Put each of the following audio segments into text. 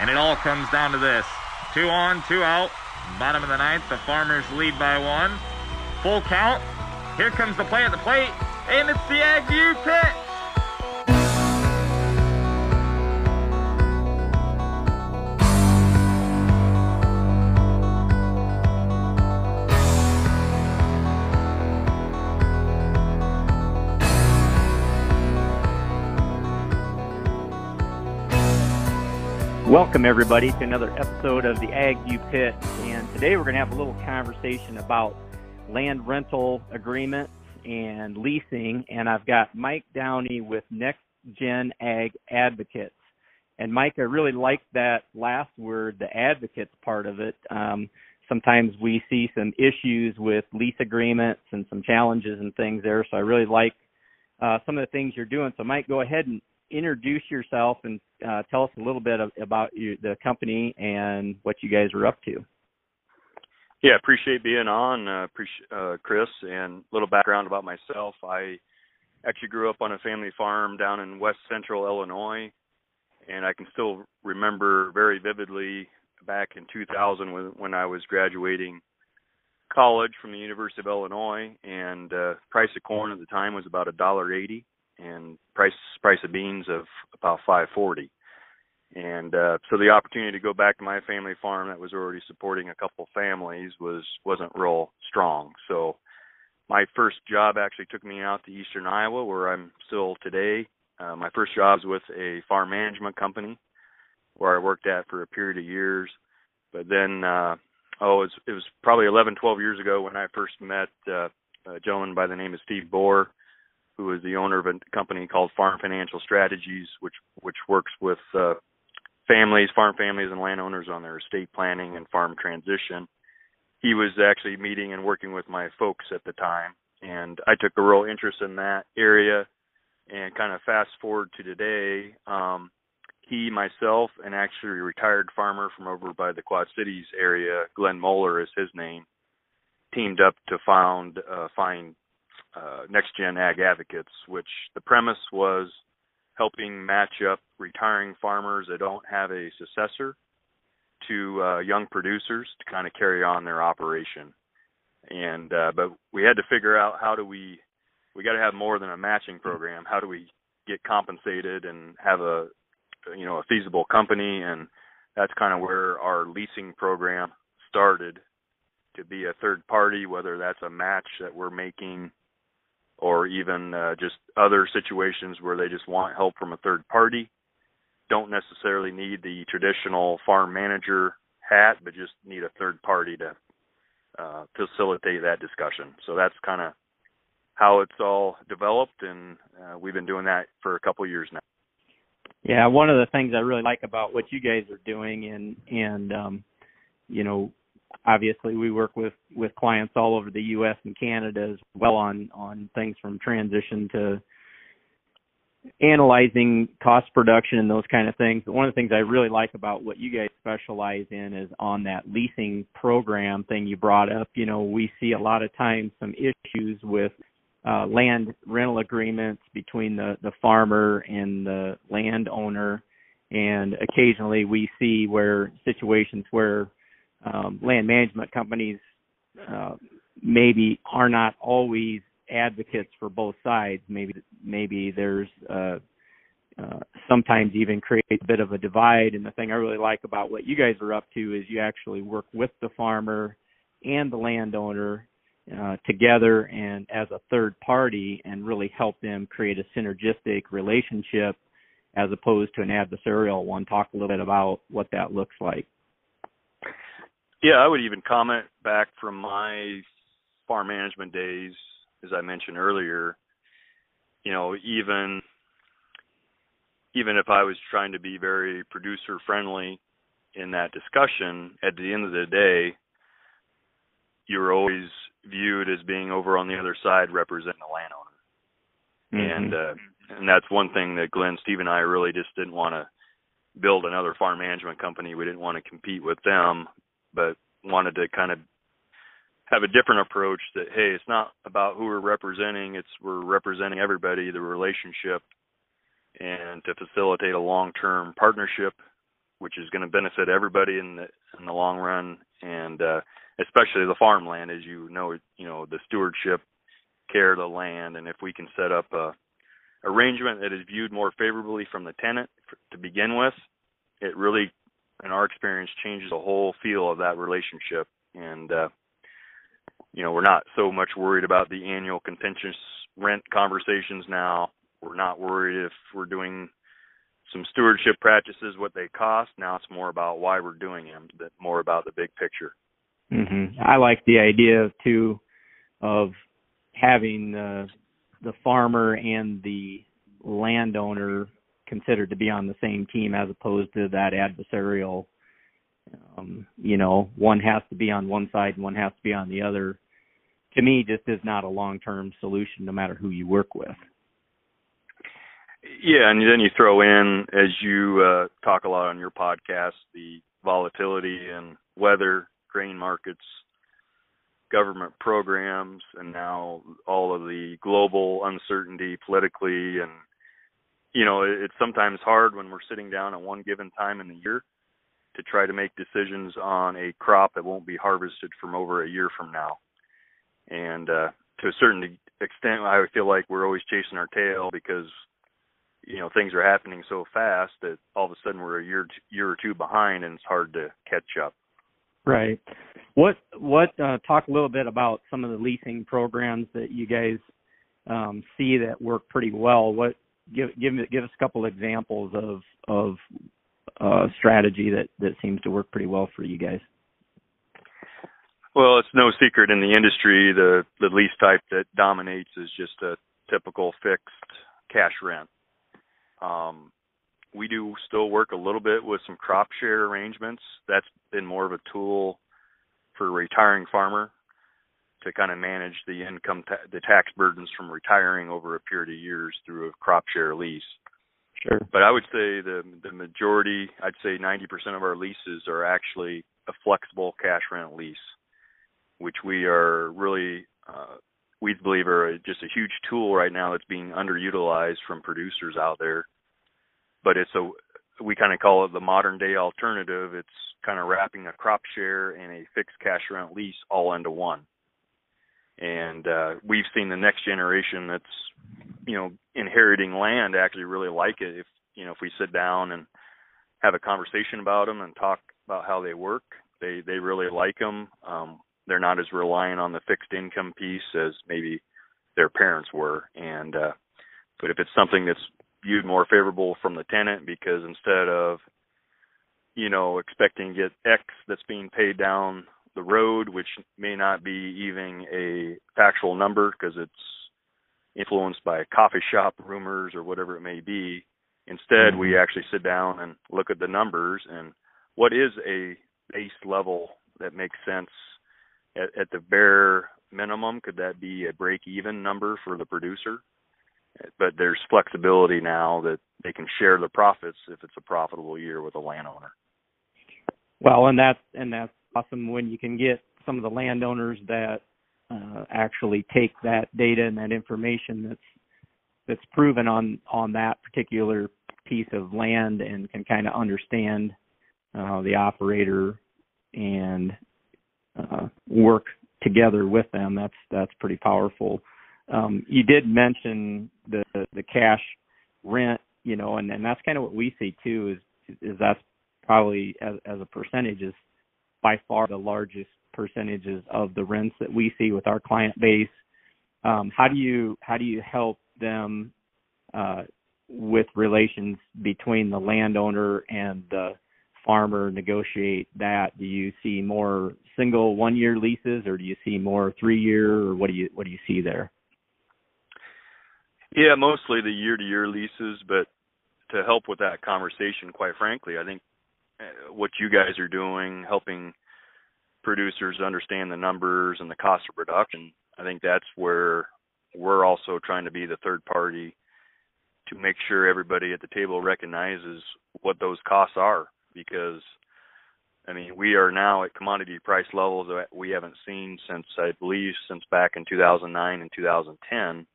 And it all comes down to this. Two on, two out. Bottom of the ninth, the Farmers lead by one. Full count. Here comes the play at the plate, and it's the Agview pitch. Welcome, everybody, to another episode of the Ag View Pit. And today we're going to have a little conversation about land rental agreements and leasing. And I've got Mike Downey with Next Gen Ag Advocates. And Mike, I really like that last word, the advocates part of it. Um, sometimes we see some issues with lease agreements and some challenges and things there. So I really like uh, some of the things you're doing. So, Mike, go ahead and introduce yourself and uh, tell us a little bit of, about you, the company and what you guys are up to. Yeah, appreciate being on, uh, appreciate, uh, Chris. And a little background about myself. I actually grew up on a family farm down in west central Illinois, and I can still remember very vividly back in 2000 when, when I was graduating college from the University of Illinois, and uh, price of corn at the time was about a dollar eighty and price price of beans of about 540 and uh so the opportunity to go back to my family farm that was already supporting a couple families was wasn't real strong. So my first job actually took me out to eastern iowa where i'm still today. Uh, my first job was with a farm management company where i worked at for a period of years. But then uh oh it was, it was probably 11 12 years ago when i first met uh, a gentleman by the name of steve bohr who is the owner of a company called Farm Financial Strategies, which which works with uh, families, farm families, and landowners on their estate planning and farm transition. He was actually meeting and working with my folks at the time, and I took a real interest in that area. And kind of fast forward to today, um, he, myself, and actually a retired farmer from over by the Quad Cities area, Glenn Moeller is his name, teamed up to found uh, find uh, Next Gen Ag Advocates, which the premise was helping match up retiring farmers that don't have a successor to uh, young producers to kind of carry on their operation. And uh, but we had to figure out how do we we got to have more than a matching program. How do we get compensated and have a you know a feasible company? And that's kind of where our leasing program started to be a third party, whether that's a match that we're making or even uh, just other situations where they just want help from a third party. Don't necessarily need the traditional farm manager hat, but just need a third party to uh, facilitate that discussion. So that's kind of how it's all developed, and uh, we've been doing that for a couple years now. Yeah, one of the things I really like about what you guys are doing, and and um, you know, obviously we work with with clients all over the US and Canada as well on on things from transition to analyzing cost production and those kind of things. But one of the things I really like about what you guys specialize in is on that leasing program thing you brought up. You know, we see a lot of times some issues with uh, land rental agreements between the the farmer and the landowner, and occasionally we see where situations where um, land management companies uh, maybe are not always advocates for both sides. Maybe maybe there's uh, uh, sometimes even create a bit of a divide. And the thing I really like about what you guys are up to is you actually work with the farmer and the landowner uh, together and as a third party and really help them create a synergistic relationship as opposed to an adversarial one. Talk a little bit about what that looks like. Yeah, I would even comment back from my farm management days, as I mentioned earlier. You know, even even if I was trying to be very producer friendly in that discussion, at the end of the day, you're always viewed as being over on the other side representing the landowner. Mm-hmm. And uh, and that's one thing that Glenn, Steve, and I really just didn't want to build another farm management company. We didn't want to compete with them but wanted to kind of have a different approach that hey it's not about who we're representing it's we're representing everybody the relationship and to facilitate a long term partnership which is going to benefit everybody in the in the long run, and uh, especially the farmland, as you know, you know the stewardship, care of the land, and if we can set up a arrangement that is viewed more favorably from the tenant to begin with, it really, in our experience, changes the whole feel of that relationship. And uh, you know, we're not so much worried about the annual contentious rent conversations now. We're not worried if we're doing some stewardship practices, what they cost. Now it's more about why we're doing them, but more about the big picture. Mm-hmm. I like the idea too of having the the farmer and the landowner considered to be on the same team as opposed to that adversarial um you know one has to be on one side and one has to be on the other. To me just is not a long term solution no matter who you work with. Yeah and then you throw in as you uh talk a lot on your podcast the volatility and weather grain markets government programs and now all of the global uncertainty politically and you know it's sometimes hard when we're sitting down at one given time in the year to try to make decisions on a crop that won't be harvested from over a year from now and uh to a certain extent I feel like we're always chasing our tail because you know things are happening so fast that all of a sudden we're a year year or two behind and it's hard to catch up Right. What what uh, talk a little bit about some of the leasing programs that you guys um, see that work pretty well. What give give give us a couple examples of of uh, strategy that that seems to work pretty well for you guys. Well, it's no secret in the industry the the lease type that dominates is just a typical fixed cash rent. Um, we do still work a little bit with some crop share arrangements. That's been more of a tool for a retiring farmer to kind of manage the income ta- the tax burdens from retiring over a period of years through a crop share lease. Sure. But I would say the the majority, I'd say 90% of our leases are actually a flexible cash rent lease, which we are really uh, we believe are just a huge tool right now that's being underutilized from producers out there but it's a we kind of call it the modern day alternative. It's kind of wrapping a crop share and a fixed cash rent lease all into one. And uh we've seen the next generation that's you know inheriting land actually really like it. If you know if we sit down and have a conversation about them and talk about how they work they they really like them um they're not as reliant on the fixed income piece as maybe their parents were. And uh but if it's something that's viewed more favorable from the tenant because instead of you know expecting to get X that's being paid down the road, which may not be even a factual number because it's influenced by coffee shop rumors or whatever it may be. Instead, mm-hmm. we actually sit down and look at the numbers and what is a base level that makes sense at, at the bare minimum. Could that be a break even number for the producer? but there's flexibility now that they can share the profits if it's a profitable year with a landowner. Well, and that's and that's awesome when you can get some of the landowners that uh, actually take that data and that information that's that's proven on on that particular piece of land and can kind of understand uh, the operator and uh, work together with them. That's that's pretty powerful. Um, you did mention the the cash rent, you know, and, and that's kind of what we see too. Is is that's probably as as a percentage is by far the largest percentages of the rents that we see with our client base. Um, how do you how do you help them uh, with relations between the landowner and the farmer negotiate that? Do you see more single one year leases or do you see more three year or what do you what do you see there? Yeah, mostly the year to year leases, but to help with that conversation, quite frankly, I think Uh, what you guys are doing, helping producers understand the numbers and the cost of production, I think that's where we're also trying to be the third party to make sure everybody at the table recognizes what those costs are because I mean, we are now at commodity price levels that we haven't seen since I believe since back in 2009 and 2010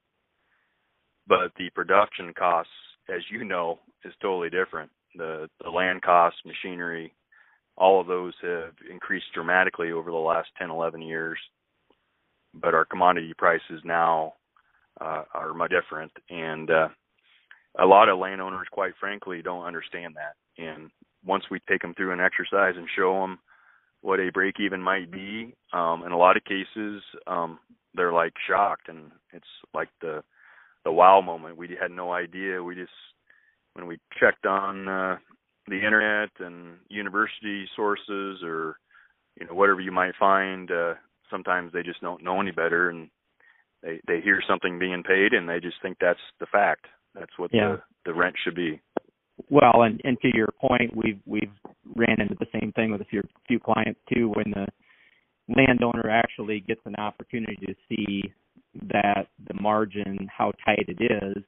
but the production costs, as you know, is totally different. The the land costs, machinery, all of those have increased dramatically over the last 10, 11 years. But our commodity prices now uh, are much different, and uh, a lot of landowners, quite frankly, don't understand that. And once we take them through an exercise and show them what a break even might be, um, in a lot of cases, um, they're like shocked, and it's like the the wow moment. We had no idea. We just when we checked on uh, the internet and university sources or you know whatever you might find, uh, sometimes they just don't know any better and they they hear something being paid and they just think that's the fact. That's what yeah. the the rent should be. Well, and and to your point, we've we've ran into the same thing with a few few clients too when the landowner actually gets an opportunity to see that the margin how tight it is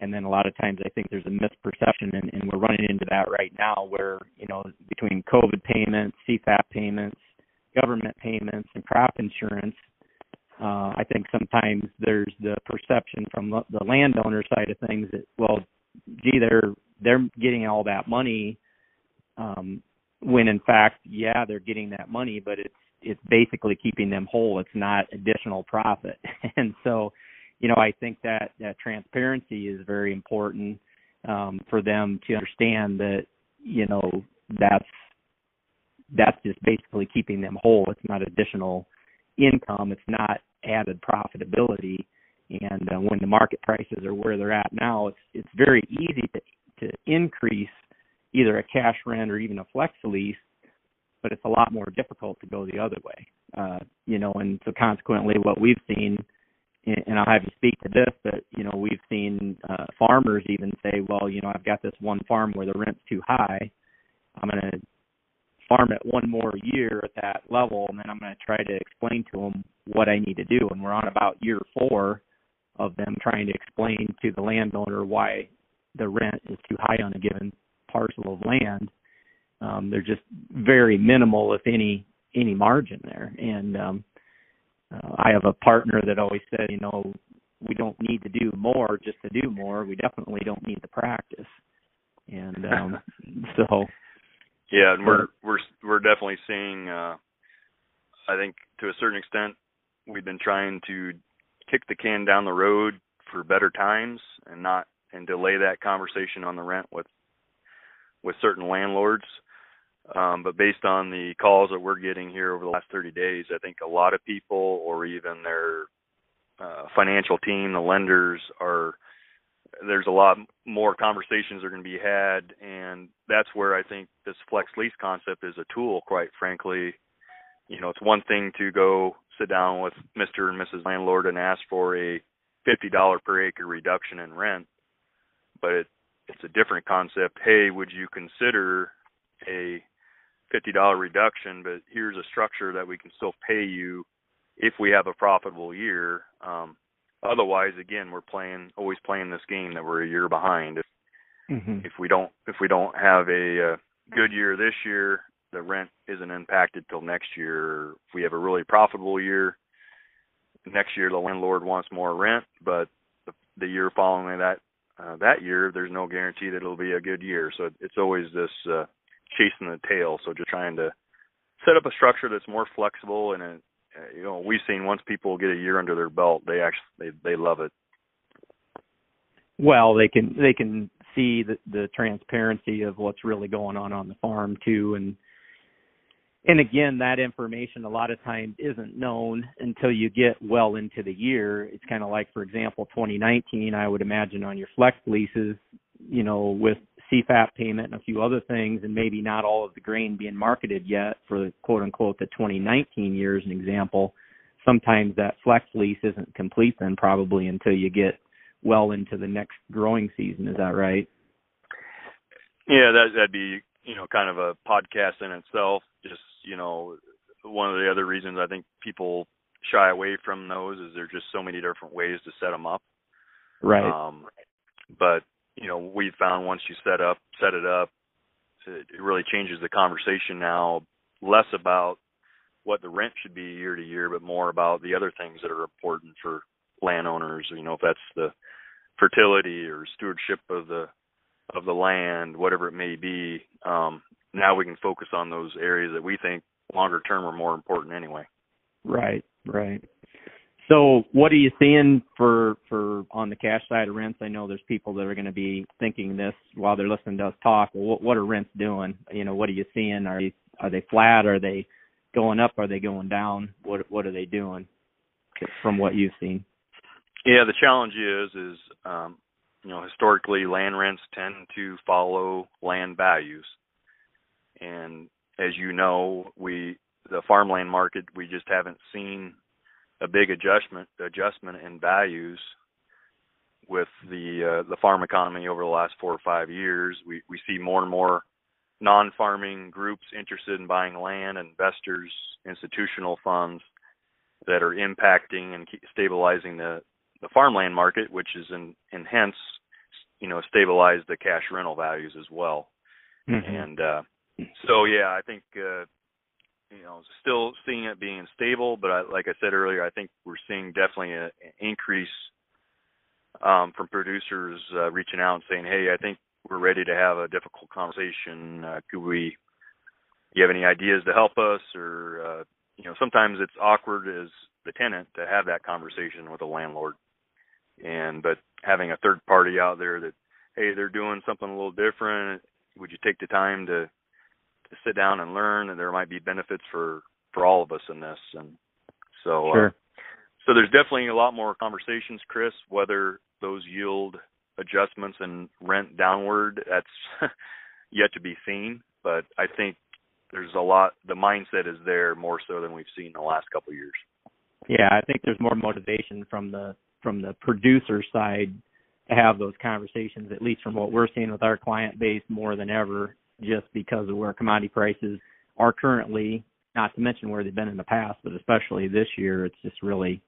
and then a lot of times I think there's a misperception, and, and we're running into that right now, where you know between COVID payments, CFAP payments, government payments, and crop insurance, uh, I think sometimes there's the perception from the landowner side of things that well, gee, they're they're getting all that money, um, when in fact, yeah, they're getting that money, but it's it's basically keeping them whole. It's not additional profit, and so you know, I think that that transparency is very important um, for them to understand that you know that's that's just basically keeping them whole. It's not additional income. It's not added profitability. And uh, when the market prices are where they're at now, it's it's very easy to to increase either a cash rent or even a flex lease, but it's a lot more difficult to go the other way. Uh, you know, and so consequently, what we've seen and I'll have you speak to this, but you know we've seen uh, farmers even say, well, you know, I've got this one farm where the rent's too high. I'm going to farm it one more year at that level, and then I'm going to try to explain to them what I need to do. And we're on about year four of them trying to explain to the landowner why the rent is too high on a given parcel of land. Um, there's just very minimal, if any, any margin there, and um, uh, I have a partner that always said, you know, we don't need to do more just to do more. We definitely don't need the practice. And um so yeah, and we're we're we're definitely seeing uh I think to a certain extent we've been trying to kick the can down the road for better times and not and delay that conversation on the rent with with certain landlords um, but based on the calls that we're getting here over the last 30 days, I think a lot of people or even their uh, financial team, the lenders are there's a lot more conversations are going to be had and that's where I think this flex lease concept is a tool quite frankly. You know, it's one thing to go sit down with Mr. and Mrs. landlord and ask for a $50 per acre reduction in rent, but it, it's a different concept. Hey, would you consider a fifty dollar reduction, but here's a structure that we can still pay you if we have a profitable year. Um, otherwise, again, we're playing always playing this game that we're a year behind. If mm-hmm. if we don't if we don't have a, a good year this year, the rent isn't impacted till next year. If we have a really profitable year, next year the landlord wants more rent, but the, the year following that uh, that year, there's no guarantee that it'll be a good year. So it's always this uh, chasing the tail. So just trying to set up a structure that's more flexible and it, uh, you know we've seen once people get a year under their belt, they actually they they love it. Well, they can they can see the the transparency of what's really going on on the farm too, and and again, that information a lot of times isn't known until you get well into the year. It's kind of like, for example, 2019. I would imagine on your flex leases, you know, with CFAP payment and a few other things, and maybe not all of the grain being marketed yet for the quote unquote the 2019 year as an example. Sometimes that flex lease isn't complete then probably until you get well into the next growing season. Is that right? Yeah, that that'd be you know kind of a podcast in itself. Just you know one of the other reasons I think people shy away from those is there's just so many different ways to set them up. Right. Um, but you know we found once you set up set it up it really changes the conversation now less about what the rent should be year to year but more about the other things that are important for landowners you know if that's the fertility or stewardship of the of the land, whatever it may be. Um, now we can focus on those areas that we think longer term are more important anyway. Right, right. So, what are you seeing for for on the cash side of rents? I know there's people that are going to be thinking this while they're listening to us talk. Well, what, what are rents doing? You know, what are you seeing? Are they are they flat? Are they going up? Are they going down? What what are they doing from what you've seen? Yeah, the challenge is is um, you know historically land rents tend to follow land values, and as you know, we the farmland market we just haven't seen a big adjustment adjustment in values with the uh, the farm economy over the last four or five years. We we see more and more non-farming groups interested in buying land, investors, institutional funds that are impacting and stabilizing the the farmland market, which is in, and hence you know stabilize the cash rental values as well. Mm-hmm. And uh, so yeah, I think uh, you know, still seeing it being stable, but I, like I said earlier, I think we're seeing definitely an increase um, from producers uh, reaching out and saying, "Hey, I think we're ready to have a difficult conversation. Uh, could we? Do you have any ideas to help us?" Or uh, you know, sometimes it's awkward as the tenant to have that conversation with a landlord, and but having a third party out there that, hey, they're doing something a little different. Would you take the time to to sit down and learn, and there might be benefits for for all of us in this. And so, uh, sure. uh, so there's definitely a lot more conversations, Chris. Whether those yield adjustments and rent downward, that's yet to be seen. But I think there's a lot. The mindset is there more so than we've seen in the last couple of years. Yeah, I think there's more motivation from the from the producer side to have those conversations, at least from what we're seeing with our client base more than ever just because of where commodity prices are currently, not to mention where they've been in the past, but especially this year, it's just really,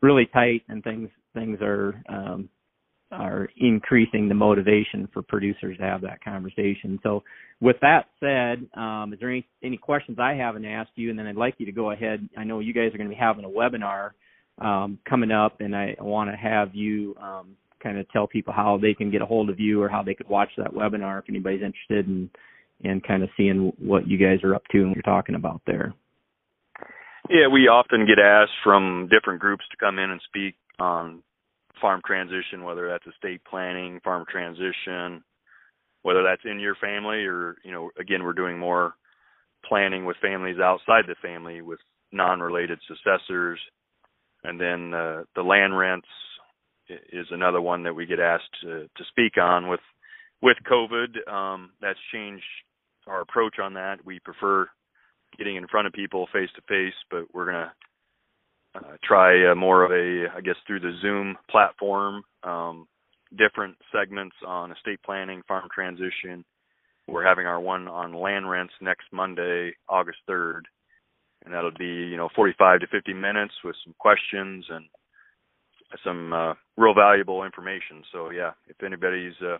really tight and things, things are, um, are increasing the motivation for producers to have that conversation. So with that said, um, is there any, any questions I haven't asked you? And then I'd like you to go ahead. I know you guys are going to be having a webinar um, coming up, and I want to have you um, kind of tell people how they can get a hold of you or how they could watch that webinar if anybody's interested in in kind of seeing what you guys are up to and what you're talking about there. Yeah, we often get asked from different groups to come in and speak on farm transition, whether that's estate planning, farm transition, whether that's in your family or, you know, again, we're doing more planning with families outside the family with non-related successors. And then uh, the land rents, is another one that we get asked to, to speak on with with COVID. Um, that's changed our approach on that. We prefer getting in front of people face to face, but we're gonna uh, try uh, more of a, I guess, through the Zoom platform, um, different segments on estate planning, farm transition. We're having our one on land rents next Monday, August 3rd, and that'll be you know 45 to 50 minutes with some questions and some uh, real valuable information. So yeah, if anybody's uh,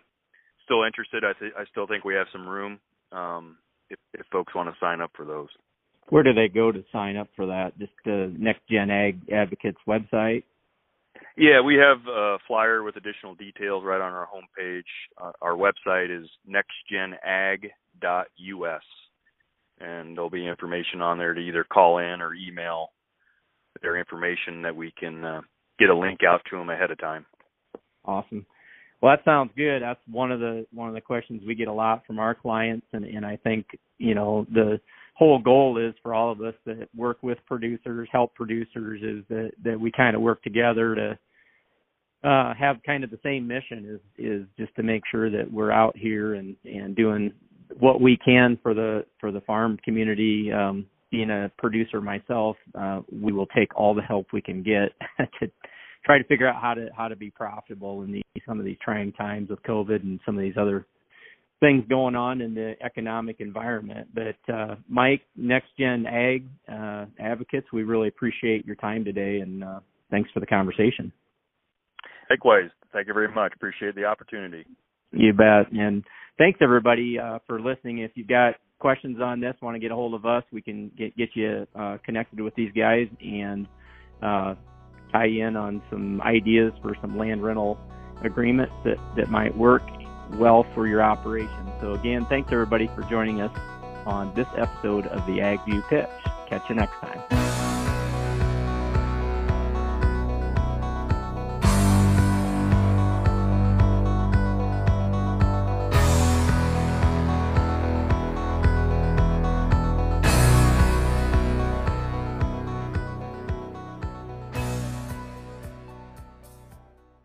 still interested, I th- I still think we have some room um, if, if folks want to sign up for those. Where do they go to sign up for that? Just the Next Gen Ag Advocates website. Yeah, we have a flyer with additional details right on our homepage. Uh, our website is nextgenag.us, and there'll be information on there to either call in or email their information that we can uh, get a link out to them ahead of time. Awesome. Well, that sounds good. That's one of the one of the questions we get a lot from our clients, and and I think you know the whole goal is for all of us that work with producers, help producers, is that that we kind of work together to uh, have kind of the same mission is is just to make sure that we're out here and and doing what we can for the for the farm community. Um, being a producer myself, uh, we will take all the help we can get to try to figure out how to how to be profitable in these some of these trying times with COVID and some of these other things going on in the economic environment. But uh, Mike, Next Gen Ag uh, Advocates, we really appreciate your time today and uh, thanks for the conversation. Likewise, thank you very much. Appreciate the opportunity. You bet. And thanks everybody uh, for listening. If you've got questions on this, want to get a hold of us, we can get get you uh, connected with these guys and uh, tie in on some ideas for some land rental agreements that that might work. well for your operation. So again, thanks everybody for joining us on this episode of the AgView Pitch. Catch you next time.